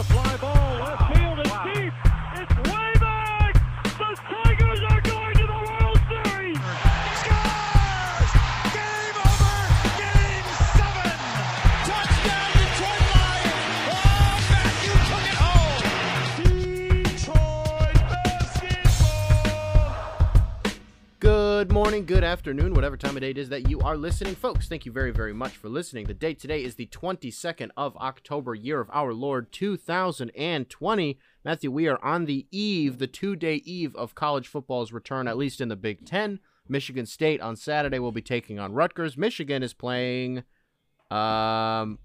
a fly ball. Morning, good afternoon, whatever time of day it is that you are listening, folks. Thank you very, very much for listening. The date today is the 22nd of October, year of our Lord 2020. Matthew, we are on the eve, the two day eve of college football's return, at least in the Big Ten. Michigan State on Saturday will be taking on Rutgers. Michigan is playing. Um,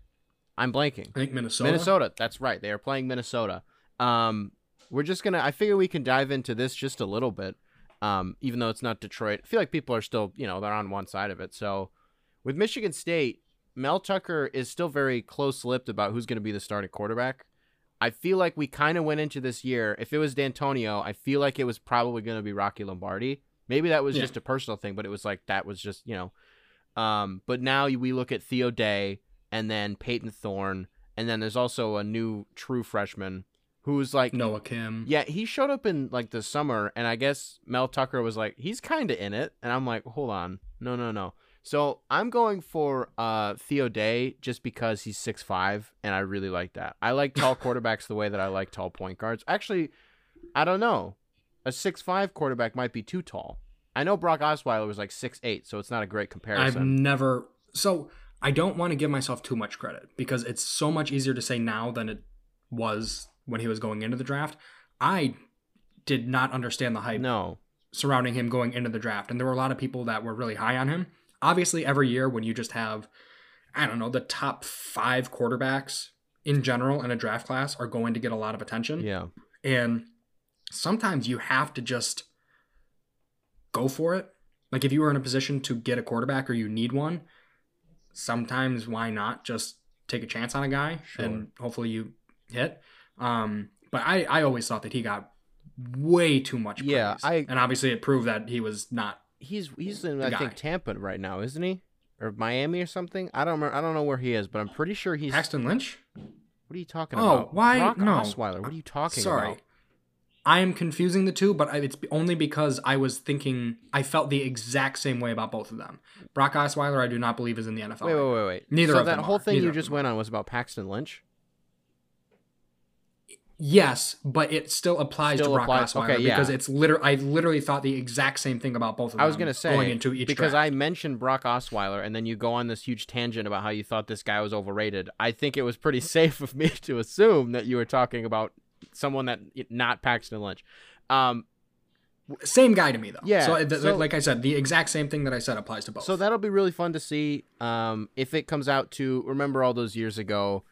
I'm blanking. I think Minnesota. Minnesota. That's right. They are playing Minnesota. Um, we're just gonna. I figure we can dive into this just a little bit. Um, even though it's not Detroit, I feel like people are still, you know, they're on one side of it. So, with Michigan State, Mel Tucker is still very close-lipped about who's going to be the starting quarterback. I feel like we kind of went into this year. If it was D'Antonio, I feel like it was probably going to be Rocky Lombardi. Maybe that was Yeah. just a personal thing, but it was like that was just you know. Um, but now we look at Theo Day and then Payton Thorne, and then there's also a new true freshman who's like Noah Kim. yeah, he showed up in like the summer, and I guess Mel Tucker was like, he's kind of in it, and I'm like, hold on, no, no, no. So I'm going for uh Theo Day just because he's six five, and I really like that. I like tall quarterbacks the way that I like tall point guards. Actually, I don't know, a six five quarterback might be too tall. I know Brock Osweiler was like six eight, so it's not a great comparison. I've never. So I don't want to give myself too much credit because it's so much easier to say now than it was when he was going into the draft. I did not understand the hype no, surrounding him going into the draft, and there were a lot of people that were really high on him. Obviously, every year when you just have, I don't know, the top five quarterbacks in general in a draft class are going to get a lot of attention. yeah, And sometimes you have to just go for it. Like if you were in a position to get a quarterback or you need one, sometimes why not just take a chance on a guy and hopefully you hit. Um, but I, I always thought that he got way too much praise. Yeah, I- and obviously it proved that he was not. he's he's in I guy. think Tampa right now, isn't he? Or Miami or something? I don't remember, I don't know where he is, but I'm pretty sure he's. Paxton Lynch? What are you talking Oh, about? why- Brock no. Osweiler. What are you talking about? Sorry. about? I am confusing the two, but I- it's only because I was thinking I felt the exact same way about both of them. Brock Osweiler, I do not believe is in the NFL. Wait, wait, wait, wait. Neither so of that them whole are. thing Neither you just went on was about Paxton Lynch. Yes, but it still applies Still to Brock applies- Osweiler okay, yeah. because it's literally. I literally thought the exact same thing about both of them. I was gonna say going into each because draft. I mentioned Brock Osweiler, and then you go on this huge tangent about how you thought this guy was overrated. I think it was pretty safe of me to assume that you were talking about someone that not Paxton Lynch. Um, same guy to me though. Yeah, So, th- so- like I said, the exact same thing that I said applies to both. So that'll be really fun to see. Um, if it comes out to remember all those years ago,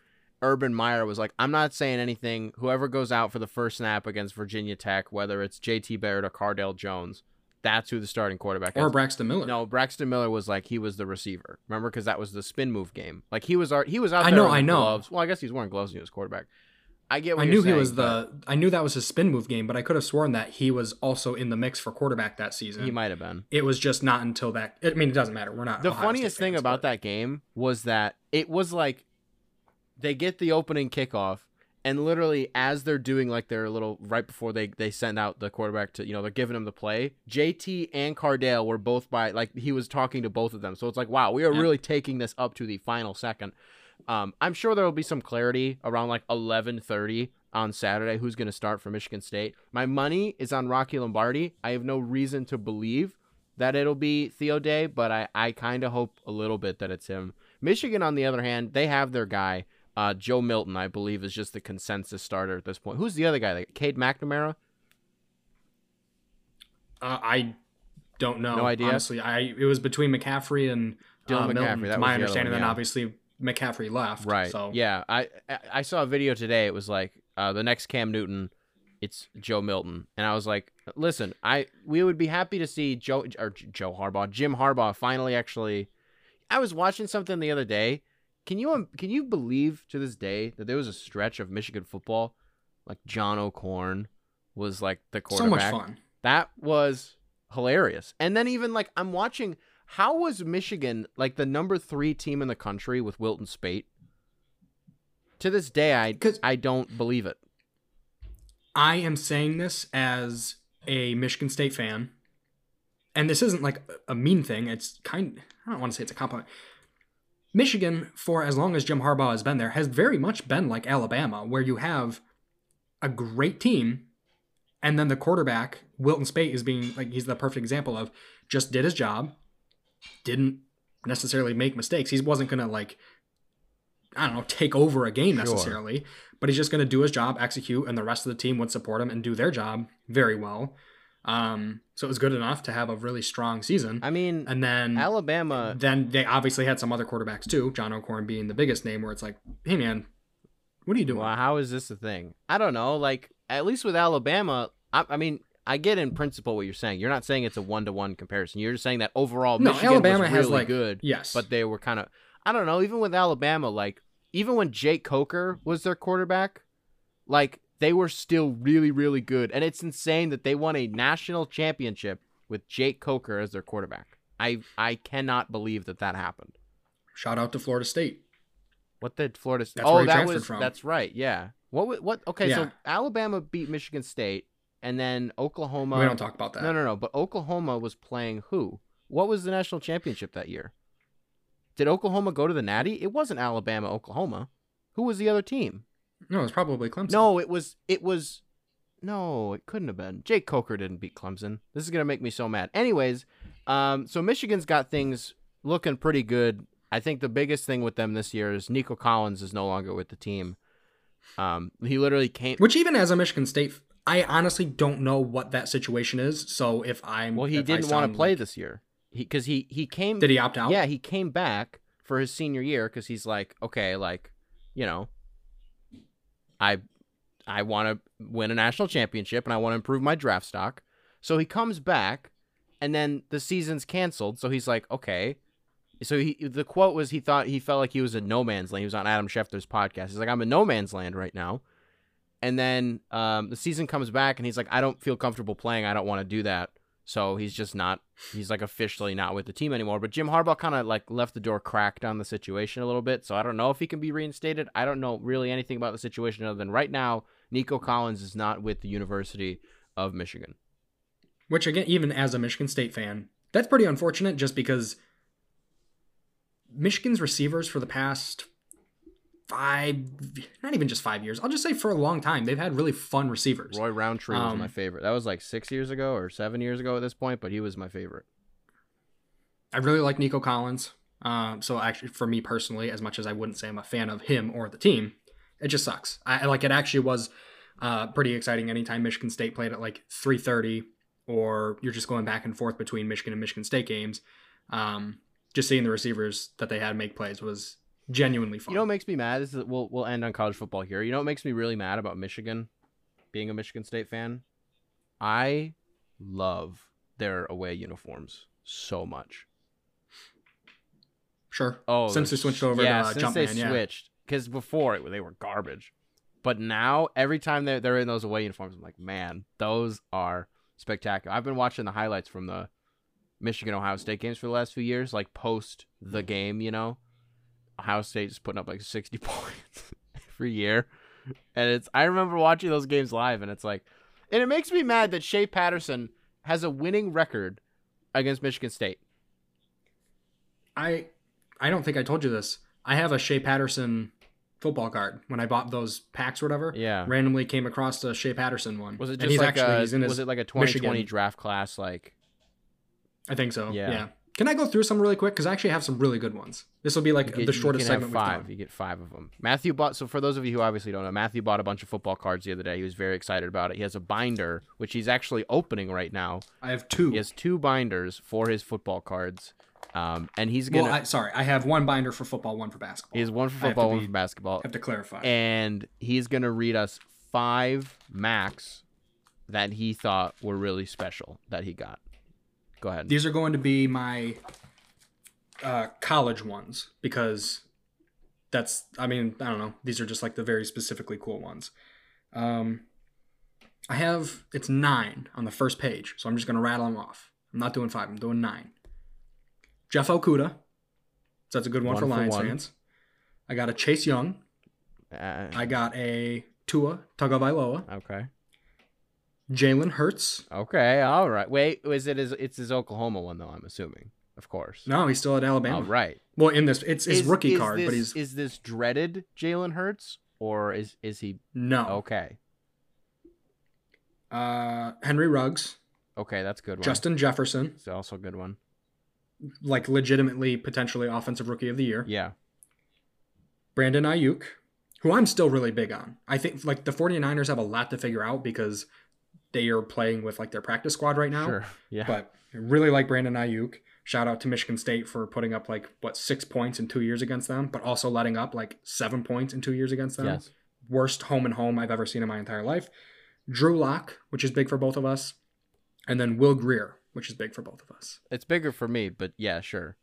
Urban Meyer was like, "I'm not saying anything. Whoever goes out for the first snap against Virginia Tech, whether it's J.T. Barrett or Cardale Jones, that's who the starting quarterback or is." Braxton Miller. No, Braxton Miller was like he was the receiver. Remember, because that was the spin move game. Like he was, our, he was out I know, I know. Gloves. Well, I guess he's wearing gloves when he was quarterback. I get. What I you're knew he was the. I knew that was his spin move game, but I could have sworn that he was also in the mix for quarterback that season. He might have been. It was just not until that. I mean, it doesn't matter. We're not. the Ohio funniest thing about but- that game was that it was like they get the opening kickoff and literally as they're doing like their little right before they they send out the quarterback to you know they're giving him the play jt and cardale were both by like he was talking to both of them so it's like wow we are Yeah. really taking this up to the final second um, i'm sure there will be some clarity around like 11.30 on saturday who's going to start for michigan state my money is on rocky lombardi i have no reason to believe that it'll be Theo Day, but I, I kind of hope a little bit that it's him. Michigan, on the other hand, they have their guy. Uh, Joe Milton, I believe, is just the consensus starter at this point. Who's the other guy? Like Cade McNamara? Uh, I don't know. No idea? Honestly, I it was between McCaffrey and Dylan uh, Milton, McCaffrey, to that my understanding. one, Then obviously McCaffrey left. Right. So Yeah. I I- I saw a video today. It was like uh, the next Cam Newton. It's Joe Milton, and I was like, "Listen, I we would be happy to see Joe or Joe Harbaugh, Jim Harbaugh, finally actually." I was watching something the other day. Can you um, can you believe to this day that there was a stretch of Michigan football, like John O'Korn was like the quarterback. so much fun. That was hilarious. And then even like I'm watching how was Michigan like the number 3 team in the country with Wilton Speight To this day, I I don't believe it. I am saying this as a Michigan State fan, and this isn't like a mean thing. It's kind. I don't want to say it's a compliment. Michigan, for as long as Jim Harbaugh has been there, has very much been like Alabama, where you have a great team, and then the quarterback Wilton Speight is being like he's the perfect example of just did his job, didn't necessarily make mistakes. He wasn't gonna like I don't know, take over a game Sure. necessarily, but he's just going to do his job, execute, and the rest of the team would support him and do their job very well. Um, so it was good enough to have a really strong season. I mean, and then Alabama. then they obviously had some other quarterbacks too, John O'Korn being the biggest name, where it's like, hey man, what are you doing? Well, how is this a thing? I don't know. Like at least with Alabama, I, I mean, I get in principle what you're saying. You're not saying it's a one to one comparison. You're just saying that overall No, Michigan Alabama was has, like- good. yes. but they were kind of. I don't know. Even with Alabama, like even when Jake Coker was their quarterback, like they were still really really good. And it's insane that they won a national championship with Jake Coker as their quarterback. I I cannot believe that that happened. Shout out to Florida State. What did Florida? State? That's oh, where he that was from. that's right. Yeah. What? What? Okay, so Alabama beat Michigan State, and then Oklahoma. we don't talk about that. No, no, no. But Oklahoma was playing who? What was the national championship that year? Did Oklahoma go to the Natty? It wasn't Alabama, Oklahoma. Who was the other team? No, it was probably Clemson. No, it was. It was. No, it couldn't have been. Jake Coker didn't beat Clemson. This is gonna make me so mad. Anyways, um, so Michigan's got things looking pretty good. I think the biggest thing with them this year is Nico Collins is no longer with the team. Um, he literally came. Which even as a Michigan State, I honestly don't know what that situation is. So if I'm Well, he didn't want to play like- this year. He because he he came. Did he opt out? Yeah, he came back for his senior year because he's like, okay, like, you know, I I want to win a national championship and I want to improve my draft stock. So he comes back, and then the season's canceled. So he's like, okay. So he the quote was he thought he felt like he was in no man's land. He was on Adam Schefter's podcast. He's like, I'm in no man's land right now. And then um, the season comes back, and he's like, I don't feel comfortable playing. I don't want to do that. So he's just not. He's like officially not with the team anymore. But Jim Harbaugh kind of like left the door cracked on the situation a little bit. So I don't know if he can be reinstated. I don't know really anything about the situation other than right now, Nico Collins is not with the University of Michigan. Which again, even as a Michigan State fan, that's pretty unfortunate. Just because Michigan's receivers for the past five, not even just five years, I'll just say for a long time, they've had really fun receivers. Roy Roundtree was Um, my favorite. That was like six years ago or seven years ago at this point, but he was my favorite. I really like Nico Collins. Um, so actually, for me personally, as much as I wouldn't say I'm a fan of him or the team, it just sucks. I- like it. Actually, was uh, pretty exciting anytime Michigan State played at like 3:30, or you're just going back and forth between Michigan and Michigan State games. Um, just seeing the receivers that they had make plays was genuinely fun. You know what makes me mad is that we'll we'll end on college football here. You know what makes me really mad about Michigan, being a Michigan State fan? I love their away uniforms so much. sure. Oh, since they switched over yeah, to uh, since they yeah. switched, because before it, they were garbage, but now every time they're they're in those away uniforms, I'm like, man, those are spectacular. I've been watching the highlights from the Michigan Ohio State games for the last few years, like post the game, you know, Ohio State is putting up like 60 points every year, and it's I remember watching those games live, and it's like, and it makes me mad that Shea Patterson has a winning record against Michigan State. I I don't think I told you this. I have a Shea Patterson football card. When I bought those packs or whatever, Yeah. randomly came across a Shea Patterson one. Was it And just he's like actually a, he's in his was it like a 2020 Michigan. draft class like I think so. Yeah. Yeah. Can I go through some really quick? Because I actually have some really good ones. This will be like get- the shortest segment five. You get five of them. Matthew bought. So for those of you who obviously don't know, Matthew bought a bunch of football cards the other day. He was very excited about it. He has a binder which he's actually opening right now. I have two. He has two binders for his football cards, um, and he's gonna. well, I, sorry, I have one binder for football, one for basketball. he has one for football, one be- for basketball, have to clarify. and he's gonna read us five max that he thought were really special that he got. Go ahead. These are going to be my uh, college ones because that's, I mean, I don't know. These are just like the very specifically cool ones. Um, I have, it's nine on the first page. So I'm just going to rattle them off. I'm not doing five, I'm doing nine. Jeff Okudah. So that's a good one One for Lions one. fans. I got a Chase Young. Uh, I got a Tua Tagovailoa, okay. Jalen Hurts. Okay. All right. Wait, is it his? It's his Oklahoma one though. I'm assuming, of course. No, he's still at Alabama. All right. Well, in this, it's his Is- rookie is card, this, but he's is this dreaded Jalen Hurts or is is he no. okay? Uh, Henry Ruggs, Okay, that's a good one. Justin Jefferson, It's also a good one. like legitimately potentially offensive rookie of the year. Yeah. Brandon Aiyuk, who I'm still really big on. I think like the 49ers have a lot to figure out because they are playing with like their practice squad right now. Sure. Yeah. But I really like Brandon Aiyuk. Shout out to Michigan State for putting up like what six points in two years against them, but also letting up like seven points in two years against them. yes. Worst home and home I've ever seen in my entire life. Drew Lock, which is big for both of us, and then Will Grier, which is big for both of us. It's bigger for me, but yeah, sure.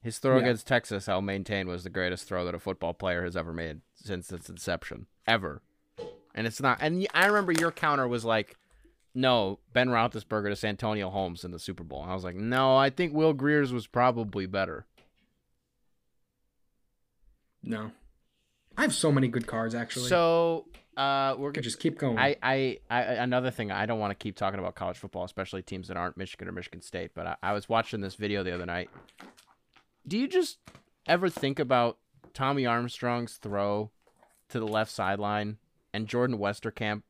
His throw Yeah. against Texas, I'll maintain, was the greatest throw that a football player has ever made since its inception, ever. And it's not. And I remember your counter was like, "No, Ben Roethlisberger to Santonio Holmes in the Super Bowl." And I was like, "No, I think Will Grier's was probably better." No, I have so many good cards actually. So, uh, we're gonna just keep going. I, I, I, another thing, I don't want to keep talking about college football, especially teams that aren't Michigan or Michigan State. But I, I was watching this video the other night. Do you just ever think about Tommy Armstrong's throw to the left sideline and Jordan Westerkamp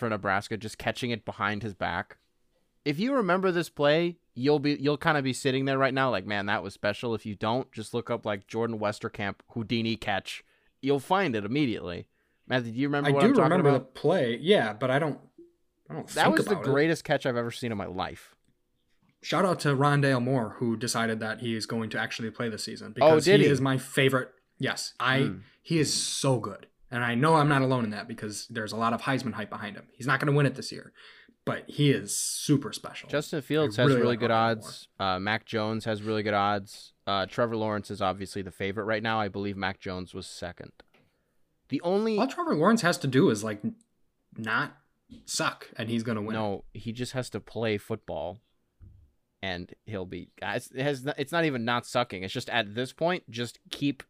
for Nebraska just catching it behind his back? If you remember this play, you'll be you'll kind of be sitting there right now like, man, that was special. If you don't, just look up like Jordan Westerkamp Houdini catch. You'll find it immediately. Matthew, do you remember I what do I'm talking remember about? the play, yeah, but I don't. I don't. That was the it. greatest catch I've ever seen in my life. Shout out to Rondale Moore, who decided that he is going to actually play this season because Oh, did he, he? is my favorite. Yes, I. Hmm. He is so good, and I know I'm not alone in that because there's a lot of Heisman hype behind him. He's not going to win it this year, but he is super special. Justin Fields I has really really good odds. Uh, Mac Jones has really good odds. Uh, Trevor Lawrence is obviously the favorite right now. I believe Mac Jones was second. The only all Trevor Lawrence has to do is like not suck, and he's going to win. no, he just has to play football, and he'll be. Guys, it has. It's not even not sucking. It's just at this point, just keep,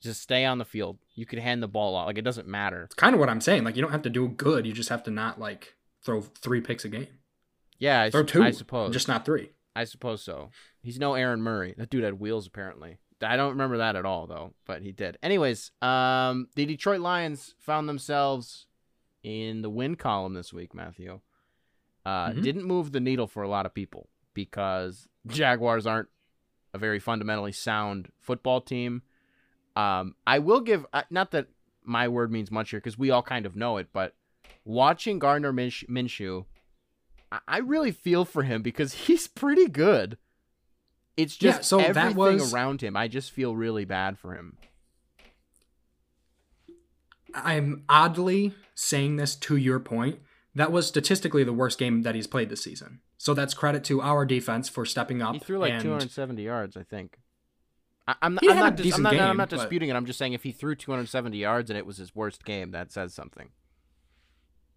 just stay on the field. You could hand the ball out. Like it doesn't matter. It's kind of what I'm saying. Like you don't have to do good. You just have to not like throw three picks a game. Yeah, I, Throw two, I suppose. just not three. I suppose so. He's no Aaron Murray. That dude had wheels apparently. I don't remember that at all though, but he did. Anyways, um, the Detroit Lions found themselves in the win column this week. Matthew uh, Mhm. didn't move the needle for a lot of people because Jaguars aren't a very fundamentally sound football team. Um, I will give uh, not that my word means much here because we all kind of know it, but watching Gardner Minsh- Minshew, I-, I really feel for him because he's pretty good. It's just Yeah, so that everything was- around him. I just feel really bad for him. I'm oddly saying this to your point. That was statistically the worst game that he's played this season. So that's credit to our defense for stepping up. He threw like and 270 yards, I think. I, I'm, He I'm not, dis- I'm not, I'm game, not but- disputing it. I'm just saying if he threw 270 yards and it was his worst game, that says something.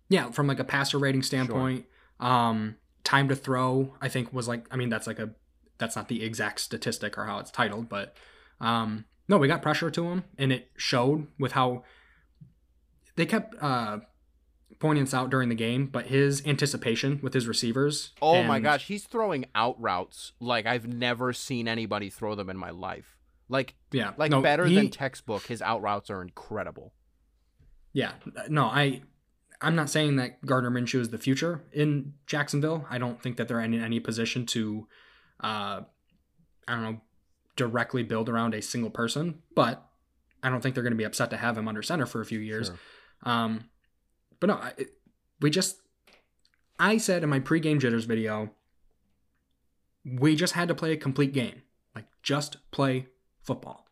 Yeah, from like a passer rating standpoint, um, time to throw, I think was like, I mean, that's like a, that's not the exact statistic or how it's titled, but um, no, we got pressure to him, and it showed with how they kept uh, pointing this out during the game, but his anticipation with his receivers. Oh my gosh, he's throwing out routes like I've never seen anybody throw them in my life. Like yeah, like no, better he- than textbook. His out routes are incredible. Yeah, no, I, I'm not saying that Gardner Minshew is the future in Jacksonville. I don't think that they're in any position to, uh, I don't know, directly build around a single person. But I don't think they're going to be upset to have him under center for a few years. Sure. Um, but no, I, we just, I said in my pregame jitters video, we just had to play a complete game, like just play football.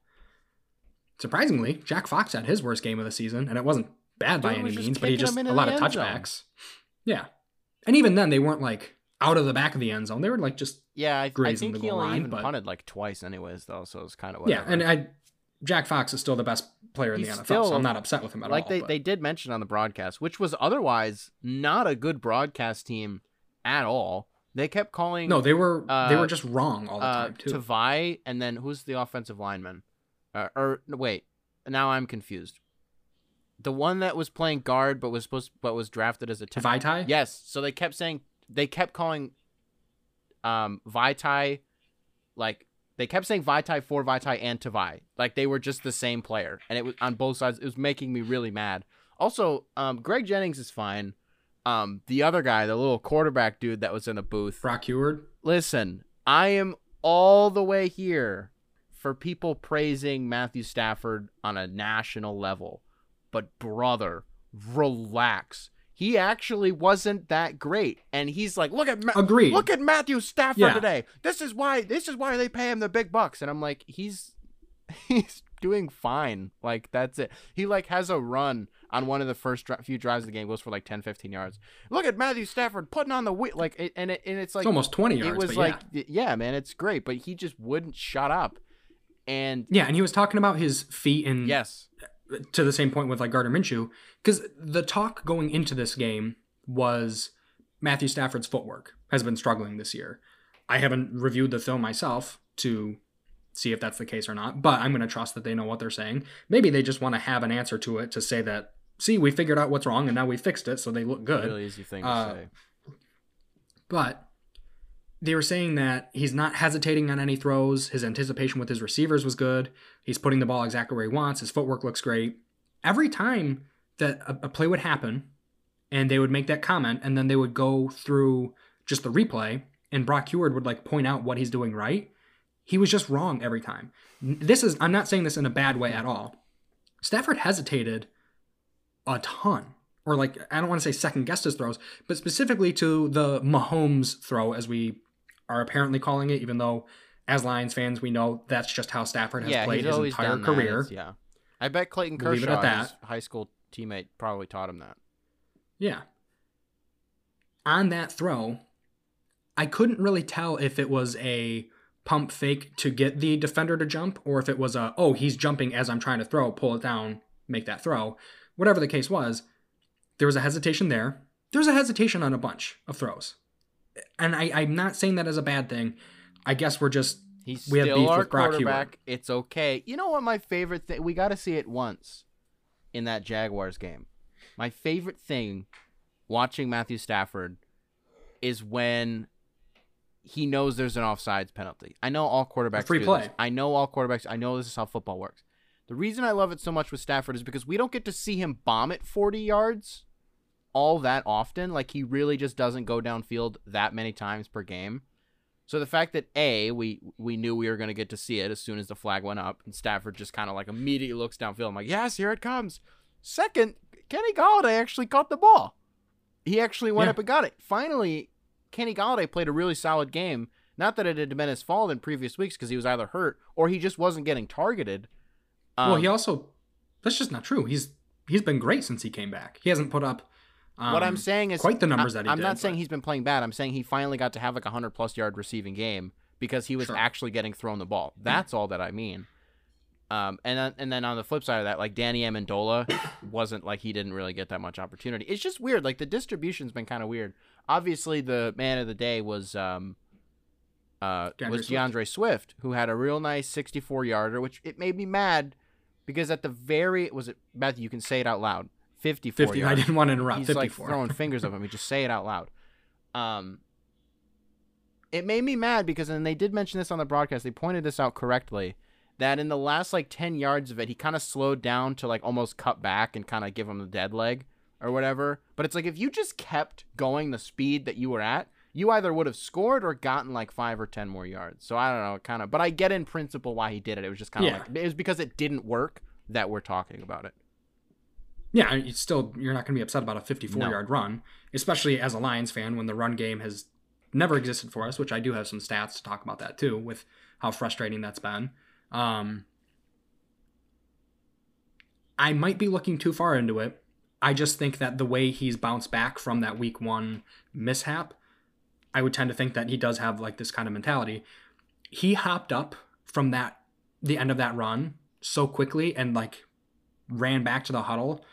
Surprisingly, Jack Fox had his worst game of the season, and it wasn't bad by any means, but he just them a lot of end zone. touchbacks. Yeah, and even then, they weren't like out of the back of the end zone. They were like just Yeah, I, I Grazing think the he goal only line, even but- punted like twice, anyways, though. So it's kind of yeah. And I, Jack Fox is still the best player in He's the NFL, still- so I'm not upset with him at like all. Like they, but- they did mention on the broadcast, which was otherwise not a good broadcast team at all. They kept calling no, they were they uh, were just wrong all the uh, time too. Tavai, and then who's the offensive lineman? Uh, or no, wait, now I'm confused. the one that was playing guard but was supposed but was drafted as a 10. Vaitai? Yes. So they kept saying they kept calling um Vaitai like they kept saying Vaitai for Vaitai and Tavai. Like they were just the same player. And it was on both sides. It was making me really mad. Also, um Greg Jennings is fine. Um the other guy, the little quarterback dude that was in the booth. Brock Huard? Listen, I am all the way here for people praising Matthew Stafford on a national level. But brother, relax. He actually wasn't that great, and he's like, "Look at Ma- Agreed. Look at Matthew Stafford Yeah. today. This is why. This is why they pay him the big bucks." And I'm like, "He's he's doing fine. Like that's it. He like has a run on one of the first dri- few drives of the game, goes for like 10, 15 yards. Look at Matthew Stafford putting on the weight, like, it, and it, and it's like it's almost 20 yards. it was like yeah. yeah. man it's great but he just wouldn't shut up and Yeah, and he was talking about his feet and yes to the same point with like Gardner Minshew, because the talk going into this game was Matthew Stafford's footwork has been struggling this year. I haven't reviewed the film myself to see if that's the case or not, but I'm going to trust that they know what they're saying. Maybe they just want to have an answer to it to say that, see, we figured out what's wrong and now we fixed it, so they look good. really easy thing to Uh, say But they were saying that he's not hesitating on any throws. His anticipation with his receivers was good. He's putting the ball exactly where he wants. His footwork looks great. Every time that a, a play would happen and they would make that comment and then they would go through just the replay and Brock Huard would like point out what he's doing right, he was just wrong every time. This is, I'm not saying this in a bad way at all. Stafford hesitated a ton. Or like I don't want to say second guessed his throws, but specifically to the Mahomes throw, as we are apparently calling it, even though as Lions fans we know that's just how Stafford has yeah played his entire done that. career. It's- yeah i bet clayton leave it kershaw at his high school teammate probably taught him that Yeah. On that throw, I couldn't really tell if it was a pump fake to get the defender to jump or if it was a, oh, he's jumping as I'm trying to throw, pull it down, make that throw. Whatever the case was, there was a hesitation there. There's a hesitation on a bunch of throws. And I, I'm not saying that as a bad thing. I guess we're just, he's We have still beef our with Brock Huard. quarterback it's okay you know what my favorite thing we got to see it once in that jaguars game my favorite thing watching matthew stafford is when he knows there's an offsides penalty. I know all quarterbacks free do play. this. I know all quarterbacks. I know this is how football works. The reason I love it so much with Stafford is because we don't get to see him bomb it 40 yards all that often. Like he really just doesn't go downfield that many times per game. So the fact that A, we we knew we were going to get to see it as soon as the flag went up, and Stafford just kind of like immediately looks downfield. I'm like, yes, here it comes. Second, Kenny Golladay actually caught the ball. He actually went Yeah. up and got it. Finally, Kenny Golladay played a really solid game. Not that it had been his fault in previous weeks because he was either hurt or he just wasn't getting targeted. Um, well, he also, that's just not true. He's He's been great since he came back. He hasn't put up um, what I'm saying is quite the numbers I, that he did. I'm did. not saying but- he's been playing bad. I'm saying he finally got to have like a hundred plus yard receiving game because he was Sure. actually getting thrown the ball. That's all that I mean. Um, and then and then on the flip side of that, like Danny Amendola wasn't like he didn't really get that much opportunity. It's just weird. Like the distribution's been kind of weird. Obviously, the man of the day was um, uh, DeAndre was Swift. DeAndre Swift, who had a real nice 64 yarder, which it made me mad because at the very was it Matthew? You can say it out loud. 54 50. I didn't want to interrupt. He's 54. like throwing fingers of him. He just say it out loud. Um, it made me mad because, and they did mention this on the broadcast. They pointed this out correctly that in the last like ten yards of it, he kind of slowed down to like almost cut back and kind of give him the dead leg or whatever. But it's like if you just kept going the speed that you were at, you either would have scored or gotten like five or ten more yards. So I don't know, kind of. But I get in principle why he did it. It was just kind of Yeah. like it was because it didn't work that we're talking about it. Yeah, you still you're not going to be upset about a 54 No. yard run, especially as a Lions fan when the run game has never existed for us. Which I do have some stats to talk about that too, with how frustrating that's been. Um, I might be looking too far into it. I just think that the way he's bounced back from that week one mishap, I would tend to think that he does have like this kind of mentality. He hopped up from that the end of that run so quickly and like ran back to the huddle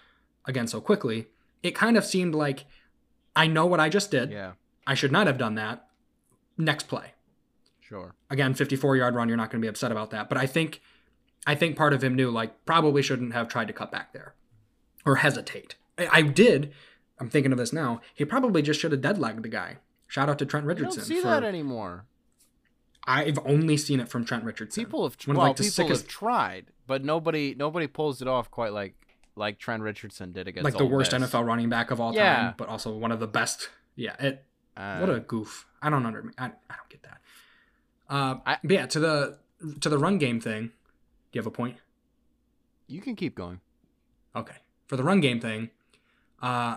again so quickly. It kind of seemed like I know what I just did. Yeah, I should not have done that. Next play sure. again 54 yard run you're not going to be upset about that but i think i think part of him knew like probably shouldn't have tried to cut back there or hesitate. I, I did. I'm thinking of this now. He probably just should have deadlegged the guy. Shout out to Trent You Richardson. don't see for- that anymore. I've only seen it from Trent Richardson. People have well, like, people sickest- have tried, but nobody nobody pulls it off quite like like Trent Richardson did against like the worst Miss. NFL running back of all Yeah. time, but also one of the best. Yeah, it. Uh, what a goof. I don't under. I, I don't get that. Uh, I- but yeah, to the to the run game thing. Do you have a point? you can keep going. Okay. For the run game thing, uh,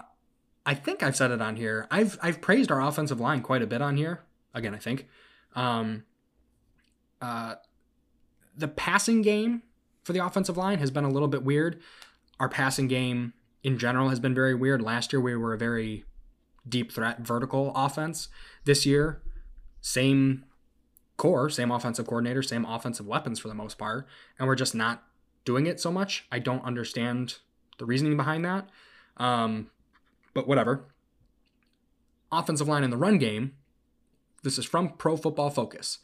I think I've said it on here. I've I've praised our offensive line quite a bit on here. Again, I think. Um, uh, the passing game for the offensive line has been a little bit weird. Our passing game in general has been very weird. Last year we were a very deep threat vertical offense. This year, same core, same offensive coordinator, same offensive weapons for the most part, and we're just not doing it so much. I don't understand the reasoning behind that. Um, but whatever. Offensive line in the run game. This is from Pro Football Focus.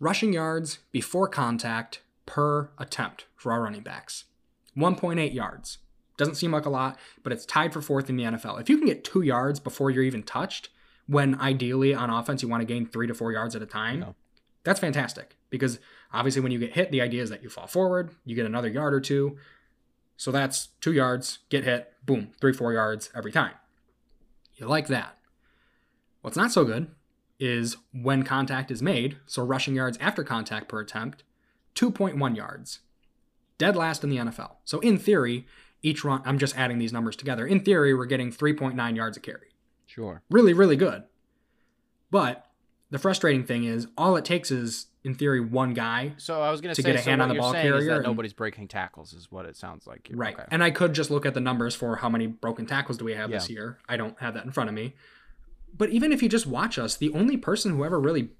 Rushing yards before contact per attempt for our running backs. 1.8 yards. Doesn't seem like a lot, but it's tied for fourth in the NFL. If you can get two yards before you're even touched, when ideally on offense you want to gain three to four yards at a time, Yeah. that's fantastic. Because obviously when you get hit, the idea is that you fall forward, you get another yard or two. So that's two yards, get hit, boom, three, four yards every time. You like that. What's not so good is when contact is made, so rushing yards after contact per attempt, 2.1 yards. Dead last in the NFL. So in theory, each run, I'm just adding these numbers together. In theory, we're getting 3.9 yards a carry. Sure. Really, really good. But the frustrating thing is, all it takes is, in theory, one guy So I was gonna To say get a so hand on the ball carrier that and- nobody's breaking tackles is what it sounds like. Right. Okay. And I could just look at the numbers for how many broken tackles do we have this year. I don't have that in front of me. But even if you just watch us, the only person who ever really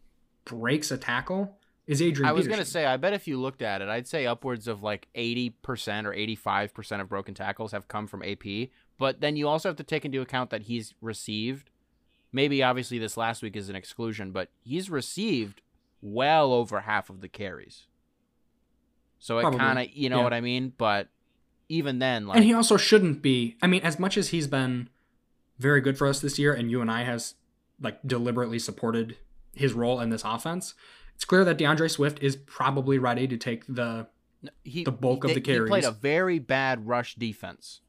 breaks a tackle is Adrian I was gonna say, I bet if you looked at it, I'd say upwards of like eighty percent or eighty-five percent of broken tackles have come from AP. But then you also have to take into account that he's received. Maybe obviously this last week is an exclusion, but he's received well over half of the carries. So it kind of, you know yeah. what I mean. But even then, like, and he also shouldn't be. I mean, as much as he's been very good for us this year, and you and I has like deliberately supported his role in this offense, it's clear that DeAndre Swift is probably ready to take the he the bulk of the He played a very bad rush defense.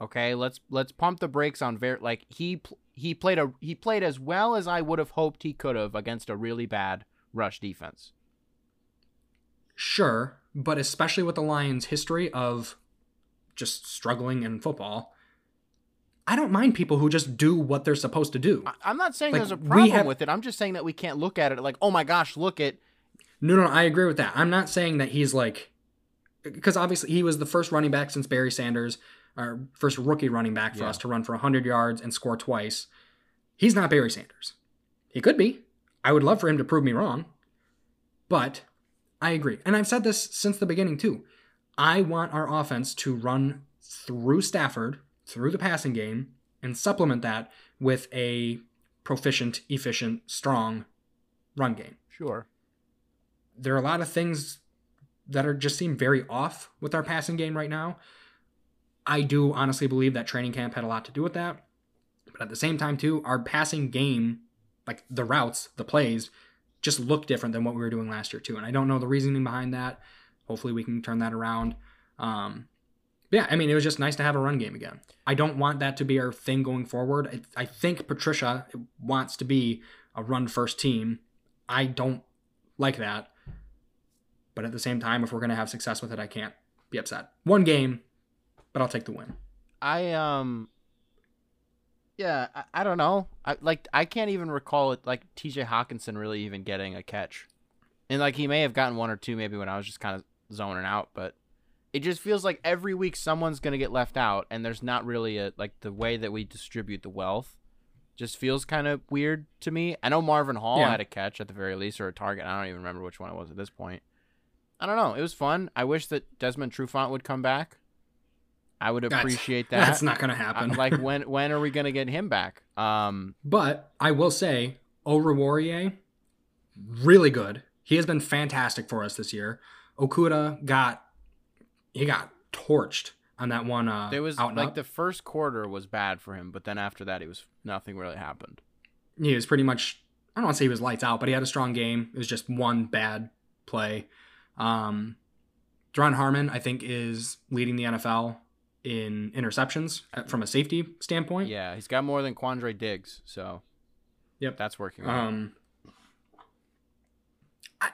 Okay, let's let's pump the brakes on Ver. like he he played a he played as well as I would have hoped he could have against a really bad rush defense. Sure, but especially with the Lions' history of just struggling in football, I don't mind people who just do what they're supposed to do. I, I'm not saying Like, there's a problem have- with it. I'm just saying that we can't look at it like, oh my gosh, look at No, no, I agree with that. I'm not saying that he's like, because obviously he was the first running back since Barry Sanders, our first rookie running back for Yeah. us to run for 100 yards and score twice. He's not Barry Sanders. He could be. I would love for him to prove me wrong. But I agree. And I've said this since the beginning too. I want our offense to run through Stafford, through the passing game, and supplement that with a proficient, efficient, strong run game sure. there are a lot of things that are just seem very off with our passing game right now. I do honestly believe that training camp had a lot to do with that. But at the same time, too, our passing game, like the routes, the plays, just look different than what we were doing last year, too. And I don't know the reasoning behind that. Hopefully, we can turn that around. Um, yeah, I mean, it was just nice to have a run game again. I don't want that to be our thing going forward. I, I think Patricia wants to be a run first team. I don't like that. But at the same time, if we're going to have success with it, I can't be upset. One game, but I'll take the win. I um yeah, I, I don't know. I like I can't even recall it like TJ Hockenson really even getting a catch. And like he may have gotten one or two maybe when I was just kind of zoning out, but it just feels like every week someone's going to get left out and there's not really a like the way that we distribute the wealth just feels kind of weird to me. I know Marvin Hall Yeah. had a catch at the very least or a target. I don't even remember which one it was at this point. I don't know. It was fun. I wish that Desmond Trufant would come back. I would That's- appreciate that. That's not going to I- happen. like when when are we gonna get him back? Um, but I will say, Oruwariye, really good. He has been fantastic for us this year. Okudah got he got torched on that one. Uh, There was out like up. the first quarter was bad for him, but then after that, it was nothing really happened. he was pretty much I don't want to say he was lights out, but he had a strong game. It was just one bad play. Um Duron Harmon, I think, is leading the NFL in interceptions uh, from a safety standpoint. Yeah, he's got more than Quandre Diggs, so Yep. that's working. Um I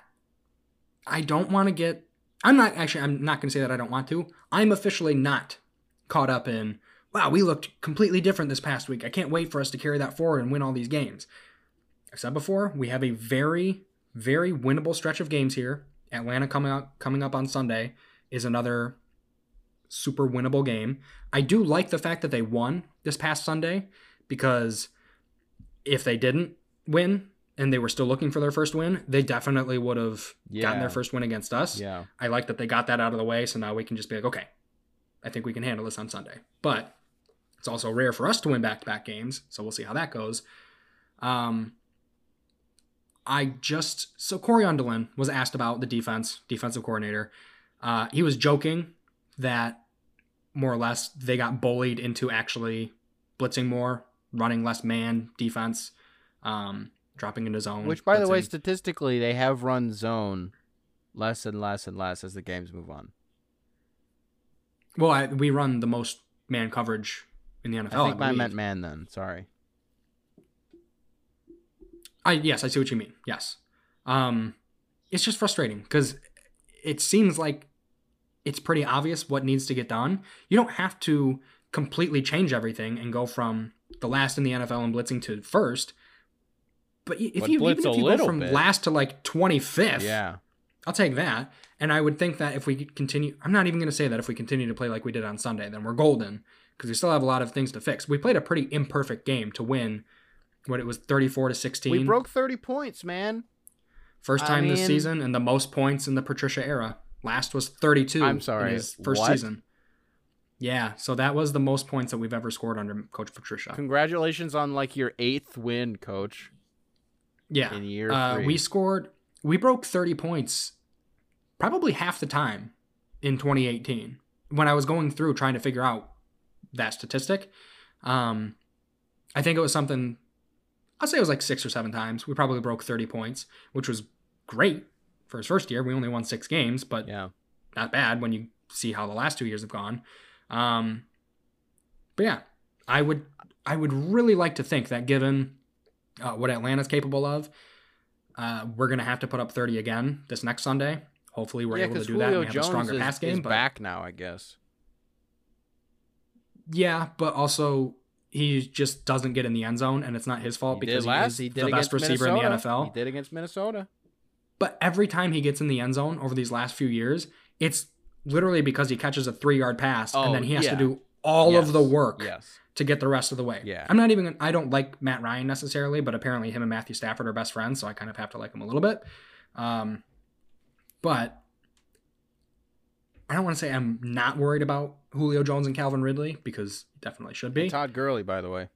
I don't want to get I'm not actually I'm not gonna say that I don't want to. I'm officially not caught up in wow, we looked completely different this past week. I can't wait for us to carry that forward and win all these games. I've said before, we have a very, very winnable stretch of games here. Atlanta coming up coming up on Sunday is another super winnable game. I do like the fact that they won this past Sunday because if they didn't win and they were still looking for their first win, they definitely would have gotten their first win against us. yeah, I like that they got that out of the way, so now we can just be like, okay, I think we can handle this on Sunday. But it's also rare for us to win back-to-back games, so we'll see how that goes. Um, I just so Cory Undlin was asked about the defense, defensive coordinator. Uh, he was joking that more or less they got bullied into actually blitzing more, running less man defense, um, dropping into zone. which by the way, statistically, they have run zone less and less and less as the games move on. well, I, we run the most man coverage in the NFL. I think I believe. meant man then. Sorry. I yes, I see what you mean. Yes. Um it's just frustrating because it seems like it's pretty obvious what needs to get done. You don't have to completely change everything and go from the last in the NFL and blitzing to first. But if But you even if you go from bit. last to like 25th, Yeah. I'll take that. And I would think that if we continue, I'm not even going to say that if we continue to play like we did on Sunday, then we're golden because we still have a lot of things to fix. We played a pretty imperfect game to win what it was 34 to 16. We broke 30 points, man. First I time this season and the most points in the Patricia era. Last was 32 I'm sorry, in his first what? season. Yeah, so that was the most points that we've ever scored under Coach Patricia. Congratulations on like your eighth win, coach. Yeah. in year uh, three. we scored we broke 30 points probably half the time in 2018 when I was going through trying to figure out that statistic. Um, I think it was something I'll say it was like 6 or 7 times. We probably broke 30 points, which was great for his first year. We only won 6 games, but Yeah. not bad when you see how the last 2 years have gone. Um, but yeah, I would I would really like to think that given uh, what Atlanta's capable of, uh, we're gonna have to put up 30 again this next Sunday. Hopefully, we're yeah, able to do that Julio and have Jones a stronger is, pass is game. But back now, I guess. yeah, but also he just doesn't get in the end zone, and it's not his fault He because he is He the best receiver in the NFL. He did against Minnesota. But every time he gets in the end zone over these last few years, it's literally because he catches a three yard pass Oh, and then he has yeah. to do all Yes. of the work Yes. to get the rest of the way. Yeah. I'm not even I don't like Matt Ryan necessarily, but apparently him and Matthew Stafford are best friends, so I kind of have to like him a little bit. Um but I don't want to say I'm not worried about Julio Jones and Calvin Ridley because he definitely should be. And Todd Gurley, by the way.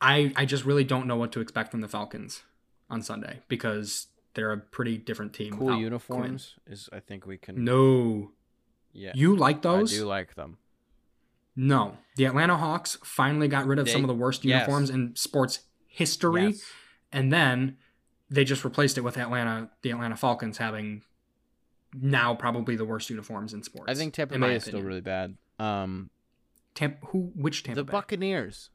I I just really don't know what to expect from the Falcons on Sunday because they're a pretty different team. Cool uniforms is I think we can. No. Yeah. You like those? I do like them. No. The Atlanta Hawks finally got rid of They- some of the worst yes. uniforms in sports history. Yes. And then they just replaced it with Atlanta, the Atlanta Falcons having now probably the worst uniforms in sports. I think Tampa Bay is still really bad. Um, Tampa, who? Which Tampa? the Bay? Buccaneers.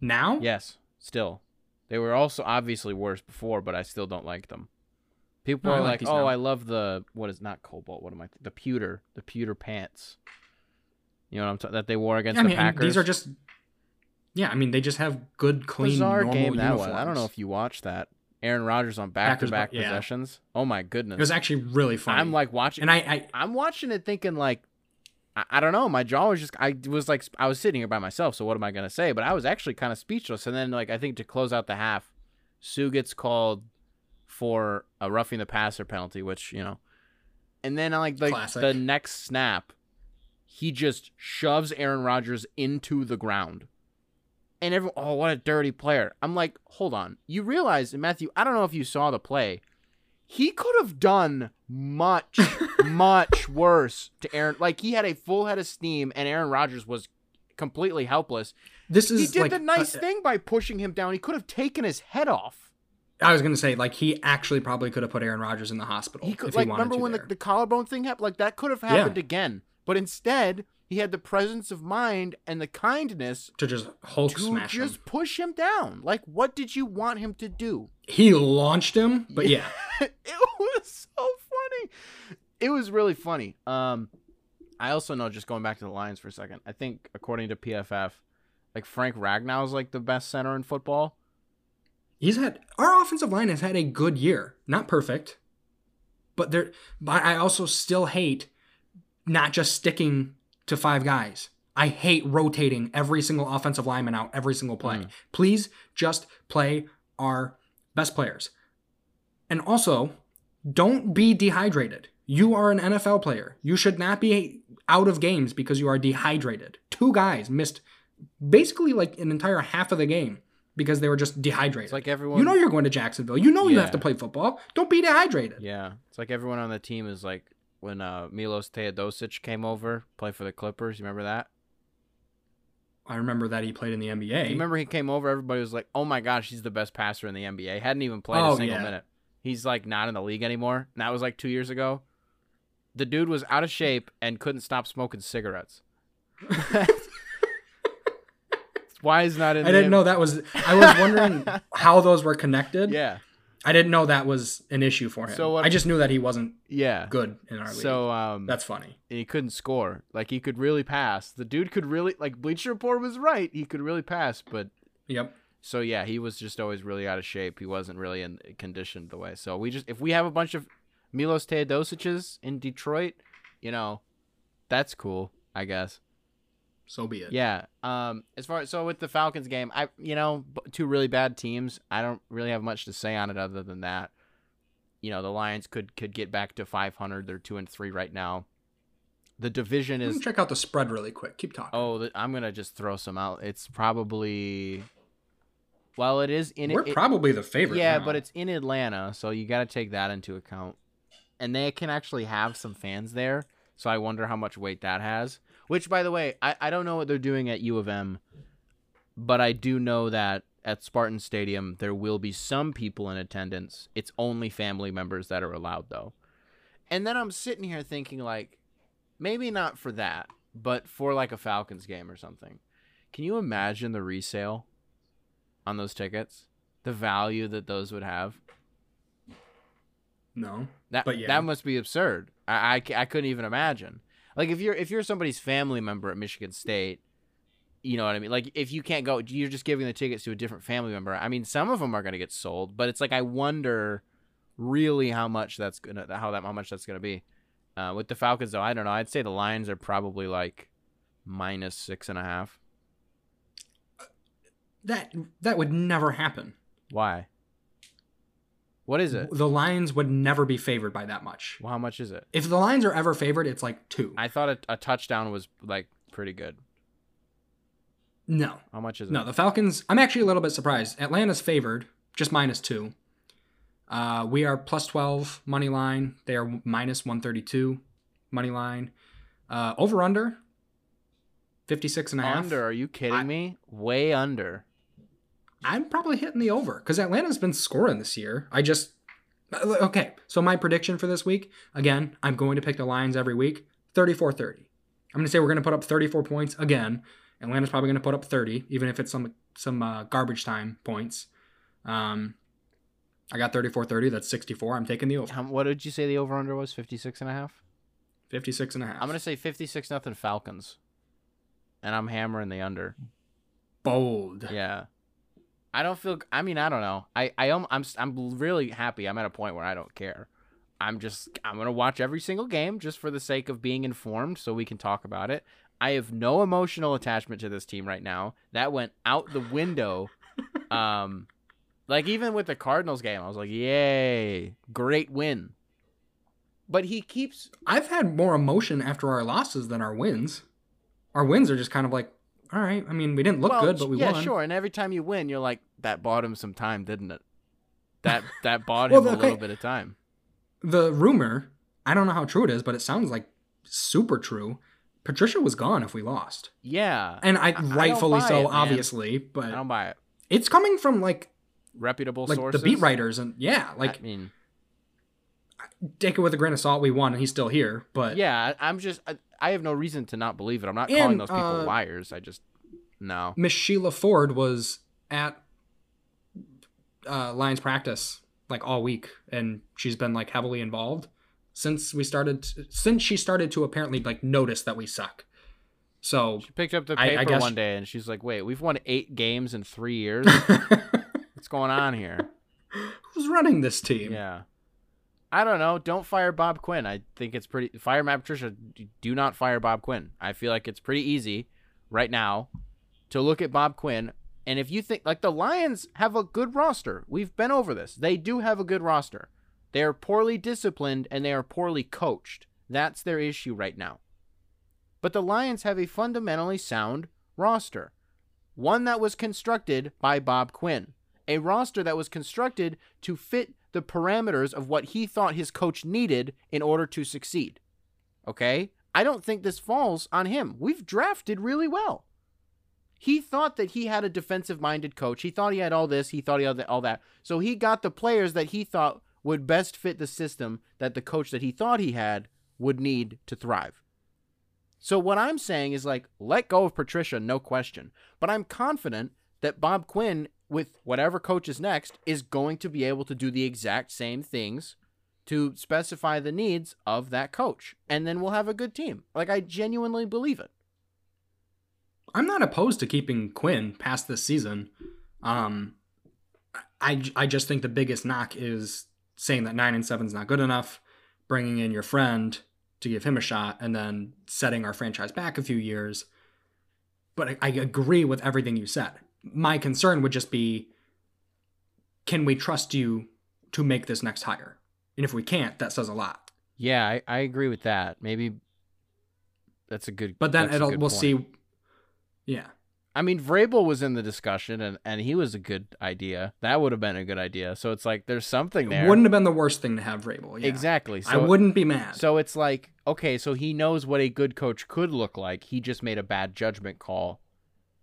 now? Yes, still. They were also obviously worse before, but I still don't like them. People No, are like like, "Oh, now." I love the what is not cobalt? What am I? The pewter, the pewter pants." You know what I'm talking that they wore against I the mean, and Packers. these are just. Yeah, I mean, they just have good, clean, bizarre normal game that uniforms. was. I don't know if you watched that. Aaron Rodgers on back-to-back yeah. possessions. Oh my goodness, it was actually really funny. I'm like watching. and I, I I'm watching it thinking like I, I don't know, my jaw was just I was like I was sitting here by myself, so what am I gonna say? But I was actually kind of speechless. And then like I think to close out the half, Suh gets called for a roughing the passer penalty, which, you know. And then like like Classic. the next snap, he just shoves Aaron Rodgers into the ground. And everyone, oh, what a dirty player. I'm like, hold on. You realize, Matthew, I don't know if you saw the play. He could have done much, much worse to Aaron. Like he had a full head of steam, and Aaron Rodgers was completely helpless. This is He did like the nice uh, thing by pushing him down. He could have taken his head off. I was gonna say like he actually probably could have put Aaron Rodgers in the hospital He could if like he wanted remember to when the, the collarbone thing happened? Like that could have Yeah. happened again. But instead, he had the presence of mind and the kindness to just Hulk to smash just him. push him down. Like, what did you want him to do? He launched him, but yeah, it was so funny. It was really funny. Um, I also know, just going back to the Lions for a second, I think according to PFF, like Frank Ragnow is like the best center in football. He's had our offensive line has had a good year, not perfect, but there. But I also still hate not just sticking to five guys. I hate rotating every single offensive lineman out every single play. Mm. Please just play our best players. And also, don't be dehydrated. You are an NFL player. You should not be out of games because you are dehydrated. Two guys missed basically like an entire half of the game because they were just dehydrated. It's like everyone. you know you're going to Jacksonville. You know you have to play football. Don't be dehydrated. Yeah, it's like everyone on the team is like when uh, Milos Teodosic came over, play for the Clippers. You remember that? I remember that he played in the NBA. You remember he came over, everybody was like, "Oh my gosh, he's the best passer in the NBA." Hadn't even played a Oh, single yeah. minute. He's like not in the league anymore. And that was like two years ago. The dude was out of shape and couldn't stop smoking cigarettes. Why is not in? I didn't know that was. I was wondering how those were connected. Yeah, I didn't know that was an issue for him. So what- I just knew that he wasn't yeah. good in our league. So um, that's funny. and he couldn't score. Like he could really pass. The dude could really like Bleacher Report was right. He could really pass, but Yep. so yeah, he was just always really out of shape. He wasn't really in conditioned the way. So we just if we have a bunch of Milos Teodosic's in Detroit, you know, that's cool, I guess. So be it. Yeah. Um. As far as, so with the Falcons game, I you know two really bad teams. I don't really have much to say on it other than that. You know the Lions could could get back to 500. They're two and three right now. The division Let is me check out the spread really quick. Keep talking. Oh, th- I'm gonna just throw some out. It's probably, well, it is in We're it. probably the favorite. yeah, now. but it's in Atlanta, so you got to take that into account. And they can actually have some fans there, so I wonder how much weight that has. Which, by the way, I, I don't know what they're doing at U of M, but I do know that at Spartan Stadium there will be some people in attendance. It's only family members that are allowed, though. And then I'm sitting here thinking, like, maybe not for that, but for like a Falcons game or something. Can you imagine the resale on those tickets? The value that those would have? no. That But yeah. that must be absurd. I I couldn't even imagine. Like if you're if you're somebody's family member at Michigan State, you know what I mean. Like if you can't go, you're just giving the tickets to a different family member. I mean, some of them are gonna get sold, but it's like I wonder really how much that's gonna how that how much that's gonna be. Uh, with the Falcons though, I don't know. I'd say the Lions are probably like minus six and a half. That that would never happen. Why? What is it? The Lions would never be favored by that much. Well, how much is it? If the Lions are ever favored, it's like two. I thought a, a touchdown was like pretty good. no. How much is it? No, the Falcons. I'm actually a little bit surprised. Atlanta's favored, just minus two. Uh, we are plus 12 money line. They are minus 132 money line. Uh, over under 56 and a half. Under? Are you kidding I- me? Way under. I'm probably hitting the over because Atlanta's been scoring this year. I just. uh, Okay, so my prediction for this week again, I'm going to pick the Lions every week 34 30. I'm going to say we're going to put up 34 points again. Atlanta's probably going to put up 30, even if it's some some uh, garbage time points. Um, I got 34 30. That's 64. I'm taking the over. What did you say the over under was? 56 and a half? 56 and a half. I'm going to say 56 nothing Falcons. And I'm hammering the under. bold. Yeah. I don't feel I mean, I don't know. I I am I'm I'm really happy. I'm at a point where I don't care. I'm just I'm going to watch every single game just for the sake of being informed so we can talk about it. I have no emotional attachment to this team right now. That went out the window. um like even with the Cardinals game, I was like, "Yay, great win." But he keeps I've had more emotion after our losses than our wins. Our wins are just kind of like, all right. I mean, we didn't look well, good, but we yeah, won. Yeah, sure. And every time you win, you're like, "That bought him some time, didn't it?" That that bought Well, him a little bit of time. the rumor I don't know how true it is, but it sounds like super true. Patricia was gone if we lost, Yeah, and I, I rightfully so, it, obviously. I don't buy it. it's coming from like Reputable like sources. the beat writers, and yeah, like I mean, take it with a grain of salt. We won, and he's still here. But yeah, I'm just. I, I have no reason to not believe it. I'm not And, calling those people uh, liars. I just no. Miss Sheila Ford was at uh, Lions practice like all week, and she's been like heavily involved since we started. Since she started to apparently like notice that we suck. So She picked up the I- I paper guess- one day and she's like, "Wait, we've won eight games in three years. What's going on here?" who's running this team? Yeah. I don't know. Don't fire Bob Quinn. I think it's pretty. Fire Matt Patricia. Do not fire Bob Quinn. I feel like it's pretty easy right now to look at Bob Quinn. And if you think, like, the Lions have a good roster, we've been over this. They do have a good roster. They are poorly disciplined and they are poorly coached. That's their issue right now. But the Lions have a fundamentally sound roster, one that was constructed by Bob Quinn, a roster that was constructed to fit the parameters of what he thought his coach needed in order to succeed. Okay? I don't think this falls on him. We've drafted really well. He thought that he had a defensive minded coach. He thought he had all this. He thought he had all that. So he got the players that he thought would best fit the system that the coach that he thought he had would need to thrive. So what I'm saying is like let go of Patricia, no question. But I'm confident that Bob Quinn, with whatever coach is next, is going to be able to do the exact same things to specify the needs of that coach. And then we'll have a good team. Like I genuinely believe it. I'm not opposed to keeping Quinn past this season. Um, I, I just think the biggest knock is saying that nine and seven is not good enough, bringing in your friend to give him a shot, and then setting our franchise back a few years. But I, I agree with everything you said. My concern would just be, can we trust you to make this next hire? And if we can't, that says a lot. Yeah, I, I agree with that. Maybe that's a good But then it'll we'll point. see. Yeah. I mean, Vrabel was in the discussion, and, and he was a good idea. That would have been a good idea. So it's like there's something there. Wouldn't have been the worst thing to have Vrabel. Yeah. Exactly. So I wouldn't be mad. So it's like, okay, so he knows what a good coach could look like. He just made a bad judgment call,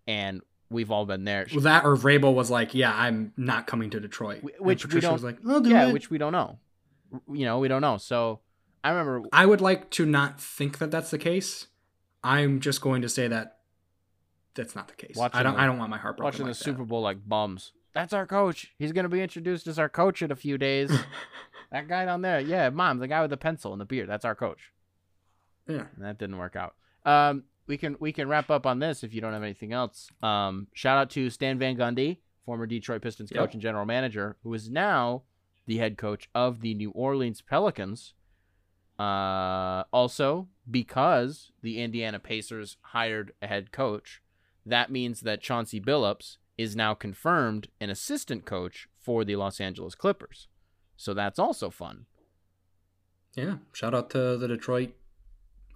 and we've all been there. Well, that or Vrabel was like, "Yeah, I'm not coming to Detroit," which we Patricia don't- was like, "I'll do yeah, it." which we don't know. You know, we don't know. So I remember. I would like to not think that that's the case. I'm just going to say that that's not the case. Watching I don't. the- I don't want my heart broken. watching like the Super Bowl like bums. That's our coach. He's gonna be introduced as our coach in a few days. that guy down there, yeah, mom, the guy with the pencil and the beard. That's our coach. Yeah. And that didn't work out. Um, we can we can wrap up on this if you don't have anything else. Um, shout out to Stan Van Gundy, former Detroit Pistons Yep. coach and general manager, who is now the head coach of the New Orleans Pelicans. Uh, also, because the Indiana Pacers hired a head coach, that means that Chauncey Billups is now confirmed an assistant coach for the Los Angeles Clippers. So that's also fun. Yeah. Shout out to the Detroit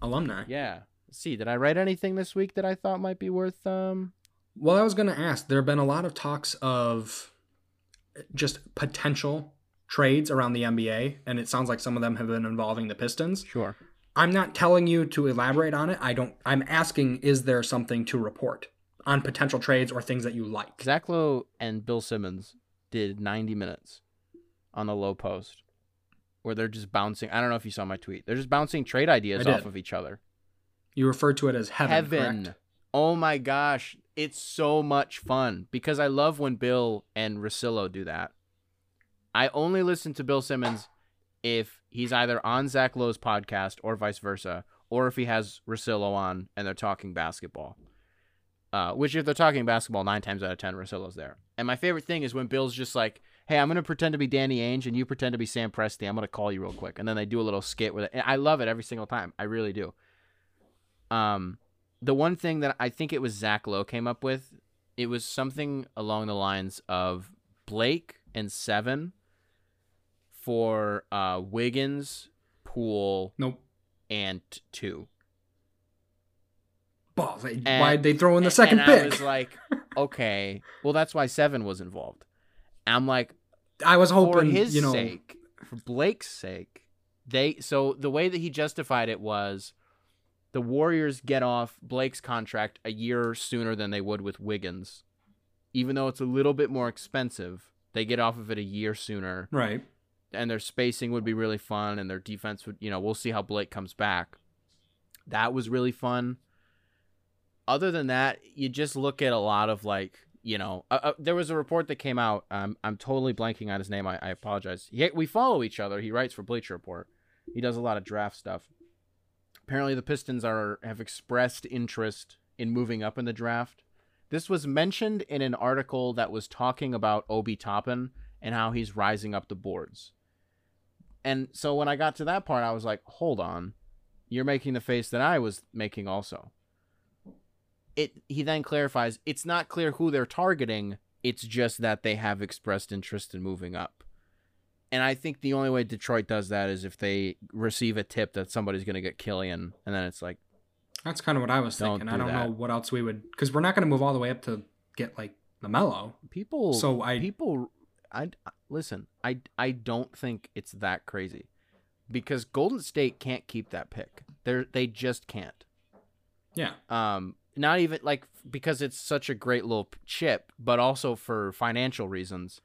alumni. Yeah. Let's see, did I write anything this week that I thought might be worth um Well, I was going to ask. There have been a lot of talks of just potential trades around the NBA, and it sounds like some of them have been involving the Pistons. Sure. I'm not telling you to elaborate on it. I don't. I'm asking, is there something to report on potential trades or things that you like? Zach Lowe and Bill Simmons did 90 minutes on the Lowe Post where they're just bouncing. I don't know if you saw my tweet. They're just bouncing trade ideas off of each other. You refer to it as heaven. correct? Oh my gosh. It's so much fun because I love when Bill and Russillo do that. I only listen to Bill Simmons if he's either on Zach Lowe's podcast or vice versa, or if he has Russillo on and they're talking basketball. Uh, which, if they're talking basketball, nine times out of ten, Russillo's there. And my favorite thing is when Bill's just like, "Hey, I'm gonna pretend to be Danny Ainge and you pretend to be Sam Presti. I'm gonna call you real quick," and then they do a little skit with it. And I love it every single time. I really do. Um, the one thing that I think it was Zach Lowe came up with, it was something along the lines of Blake and Seven for uh, Wiggins, Poole, Nope. and two. Balls. Why'd they throw in the second and I pick? was like, okay, well that's why Seven was involved. I'm like, I was for hoping, his you know, sake, for Blake's sake, They so the way that he justified it was the Warriors get off Blake's contract a year sooner than they would with Wiggins. Even though it's a little bit more expensive, they get off of it a year sooner. Right. and their spacing would be really fun and their defense would you know we'll see how blake comes back. That was really fun. Other than that you just look at a lot of like you know uh, uh, there was a report that came out um, i'm totally blanking on his name i, I apologize. He, we follow each other he writes for bleacher report. He does a lot of draft stuff apparently the pistons are have expressed interest in moving up in the draft this was mentioned in an article that was talking about obi toppin and how he's rising up the boards and so when I got to that part, I was like, hold on. You're making the face that I was making also. It he then clarifies it's not clear who they're targeting, it's just that they have expressed interest in moving up. And I think the only way Detroit does that is if they receive a tip that somebody's gonna get Killian, and then it's like, That's kind of what I was Don't thinking. I do don't know what else we would because we're not going to move all the way up to get like Lamelo. people So I- people I listen, I I don't think it's that crazy. Because Golden State can't keep that pick. They're they just can't. Yeah. um not even like because it's such a great little chip but also for financial reasons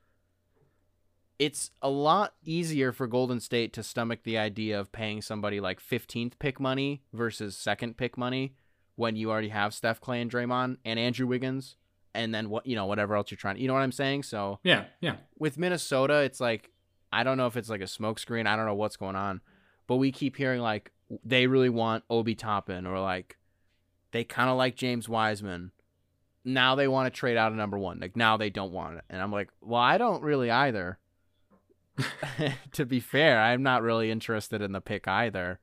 it's a lot easier for golden state to stomach the idea of paying somebody like 15th pick money versus second pick money when you already have Steph Klay and Draymond and Andrew Wiggins and then what you know whatever else you're trying you know what I'm saying so Yeah. Yeah. with Minnesota, it's like I don't know if it's like a smokescreen. I don't know what's going on, but we keep hearing like they really want Obi Toppin or like they kind of like James Wiseman. Now they want to trade out of number one. Like now they don't want it, and I'm like, well, I don't really either. to be fair, I'm not really interested in the pick either.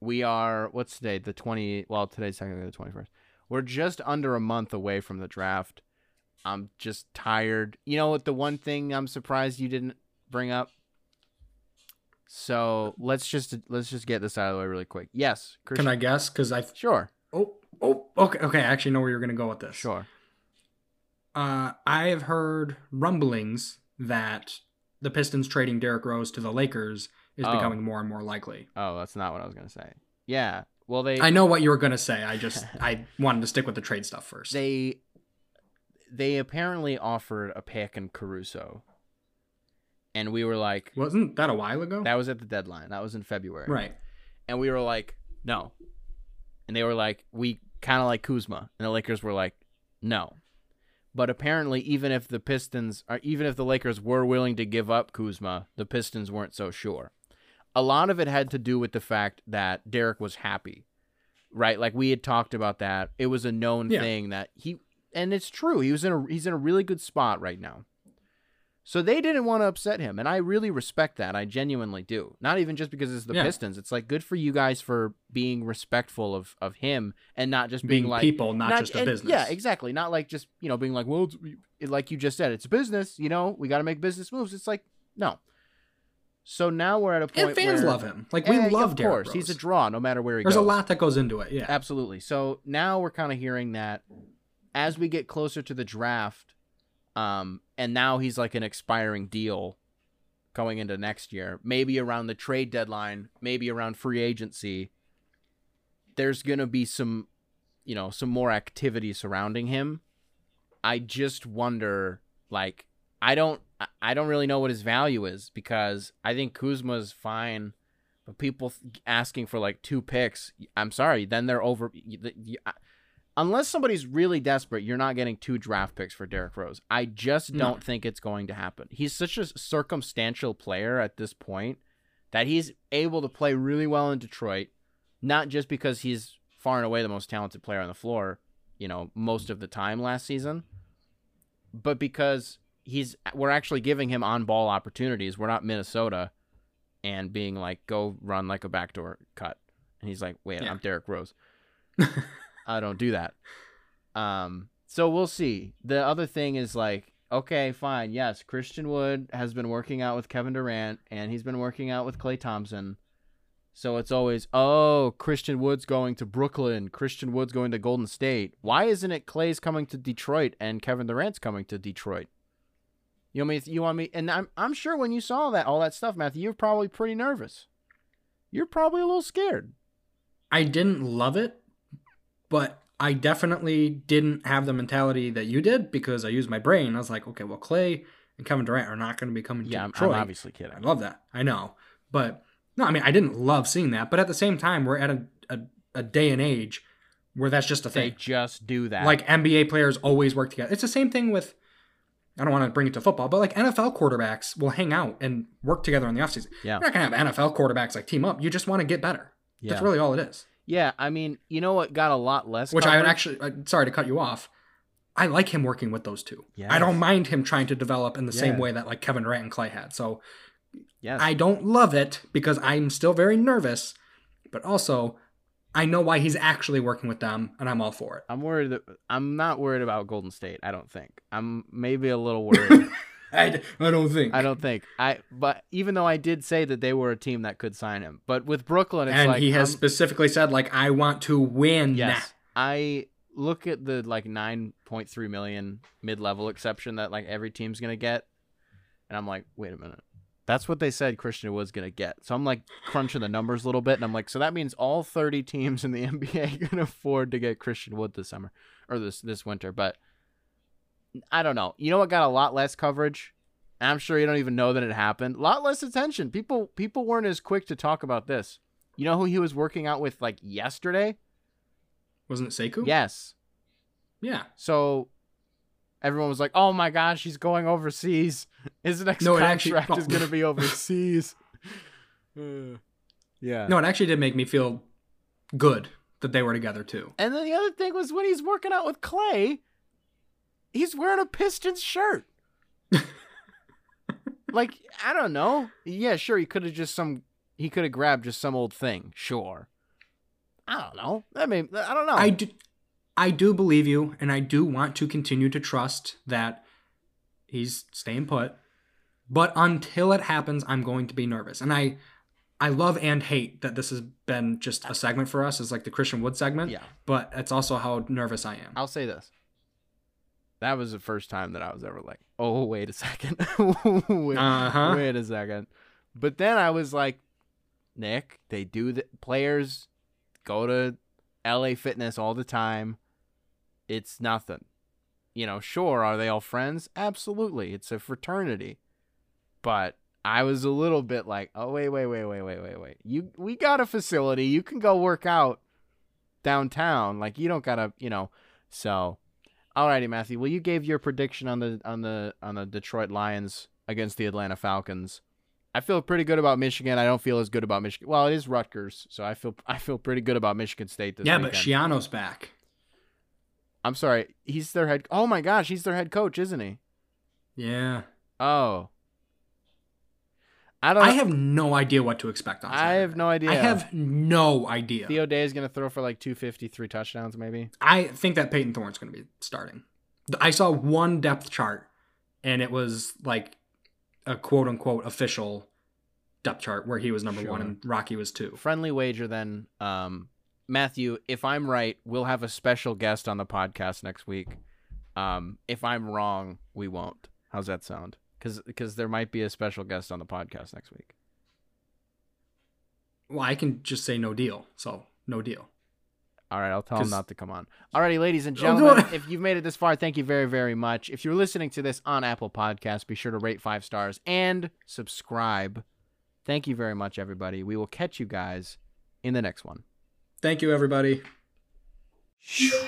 We are what's today? The twenty. Well, today's technically the twenty first. We're just under a month away from the draft. I'm just tired. You know what? The one thing I'm surprised you didn't bring up. So let's just let's just get this out of the way really quick. Yes, Christian. Can I guess? Because I. Sure, Oh. Oh. Okay. Okay. I actually know where you're going to go with this. sure. Uh, I have heard rumblings that the Pistons trading Derrick Rose to the Lakers is Oh. becoming more and more likely. Oh, that's not what I was gonna say. Yeah. Well, they I know what you were going to say. I just I wanted to stick with the trade stuff first. they they apparently offered a pick and Caruso, and we were like, Wasn't that a while ago? that was at the deadline. That was in February. right. and we were like, no. And they were like, we kind of like Kuzma, and the Lakers were like, no. But apparently, even if the Pistons, or even if the Lakers were willing to give up Kuzma, the Pistons weren't so sure. A lot of it had to do with the fact that Derrick was happy, right? Like we had talked about that. It was a known Yeah. thing that he, and it's true. He was in a he's in a really good spot right now. So they didn't want to upset him, and I really respect that. I genuinely do. Not even just because it's the Yeah. Pistons. It's like good for you guys for being respectful of of him and not just Being being, like people, not just a business. Yeah, exactly. Not like just you know being like, well, it's, like you just said, it's a business. You know, we got to make business moves. It's like no. So now we're at a point. And fans where- love him. Like we Eh, love of course, Rose. he's a draw no matter where he There's goes. There's a lot that goes into it. Yeah. Absolutely. So now we're kind of hearing that as we get closer to the draft, um, and now he's like an expiring deal going into next year, maybe around the trade deadline, maybe around free agency. There's gonna be some, you know, some more activity surrounding him. I just wonder, like, I don't, I- don't really know what his value is because I think Kuzma's fine. But people asking for like two picks, I'm sorry, then they're over. Unless somebody's really desperate, you're not getting two draft picks for Derrick Rose. I just don't think it's going to happen. He's such a circumstantial player at this point that he's able to play really well in Detroit, not just because he's far and away the most talented player on the floor, you know, most of the time last season, but because he's we're actually giving him on-ball opportunities. We're not Minnesota and being like go run like a backdoor cut. And he's like, "Wait, Yeah. I'm Derrick Rose." I don't do that. Um, so we'll see. The other thing is like, okay, fine, yes, Christian Wood has been working out with Kevin Durant and he's been working out with Klay Thompson. So it's always, oh, Christian Wood's going to Brooklyn, Christian Wood's going to Golden State. Why isn't it Klay's coming to Detroit and Kevin Durant's coming to Detroit? You want me? You want me? And I'm I'm sure when you saw that all that stuff, Matthew, you're probably pretty nervous. you're probably a little scared. I didn't love it, but I definitely didn't have the mentality that you did because I used my brain. I was like, okay, well, Klay and Kevin Durant are not going to be coming Yeah, to I'm, I'm obviously kidding. I love that. I know. But no, I mean, I didn't love seeing that. But at the same time, we're at a, a, a day and age where that's just a thing. They just do that. Like NBA players always work together. It's the same thing with, I don't want to bring it to football, but like NFL quarterbacks will hang out and work together in the offseason. Yeah. You're not going to have NFL quarterbacks like team up. You just want to get better. yeah, That's really all it is. Yeah. I mean, you know what got a lot less. Which I would actually, uh, sorry to cut you off. I like him working with those two. Yes. I don't mind him trying to develop in the same way that like Kevin Durant and Klay had. So Yes. I don't love it because I'm still very nervous, but also I know why he's actually working with them, and I'm all for it. I'm worried. That, I'm not worried about Golden State. I don't think. I'm maybe a little worried. I, I don't think. I don't think. I. But even though I did say that they were a team that could sign him, but with Brooklyn, it's and like he has I'm- specifically said like I want to win. Yes. I look at the like 9.3 million mid-level exception that like every team's going to get and I'm like, "Wait a minute. That's what they said Christian was going to get." So I'm like crunching the numbers a little bit and I'm like, "So that means all 30 teams in the NBA can afford to get Christian Wood this summer or this this winter." But I don't know. You know what got a lot less coverage? I'm sure you don't even know that it happened. A lot less attention. People people weren't as quick to talk about this. You know who he was working out with like yesterday? Wasn't it Sekou? Yes. Yeah. So everyone was like, "Oh my gosh, he's going overseas. His next No, it actually- contract is oh. going to be overseas." Uh, yeah. No, it actually did make me feel good that they were together too. And then the other thing was when he's working out with Klay, he's wearing a Pistons shirt. like I don't know. Yeah, sure. He could have just some. He could have grabbed just some old thing. Sure. I don't know. I mean, I don't know. I do, I do believe you, and I do want to continue to trust that he's staying put. But until it happens, I'm going to be nervous, and I, I love and hate that this has been just a segment for us, as like the Christian Wood segment. Yeah. But it's also how nervous I am. I'll say this. That was the first time that I was ever like, oh, wait a second. wait, Uh-huh. wait a second. But then I was like, Nick, they do the players go to LA Fitness all the time. It's nothing. You know, sure, are they all friends? Absolutely. It's a fraternity. But I was a little bit like, oh wait, wait, wait, wait, wait, wait, wait. You we got a facility. You can go work out downtown. Like you don't gotta, you know. So Alrighty, Matthew. Well, you gave your prediction on the on the on the Detroit Lions against the Atlanta Falcons. I feel pretty good about Michigan. I don't feel as good about Michigan. Well, it is Rutgers, so I feel I feel pretty good about Michigan State this yeah, weekend. but Schiano's back. I'm sorry, he's their head. Oh my gosh, he's their head coach, isn't he? Yeah. Oh, I don't. I have no idea what to expect on I have no idea. I have no idea. Theo Day is gonna throw for like 253 touchdowns, maybe. I think that Payton Thorne's going to be starting. I saw one depth chart, and it was like a quote unquote official depth chart where he was number one and Rocky was two. Friendly wager then. Um, Matthew, if I'm right, we'll have a special guest on the podcast next week. Um, if I'm wrong, we won't. How's that sound? Because there might be a special guest on the podcast next week. Well, I can just say no deal. So no deal. All right, I'll tell him 'Cause- not to come on. Alrighty, ladies and gentlemen, if you've made it this far, thank you very, very much. If you're listening to this on Apple Podcasts, be sure to rate five stars and subscribe. Thank you very much, everybody. We will catch you guys in the next one. Thank you, everybody. Shoo.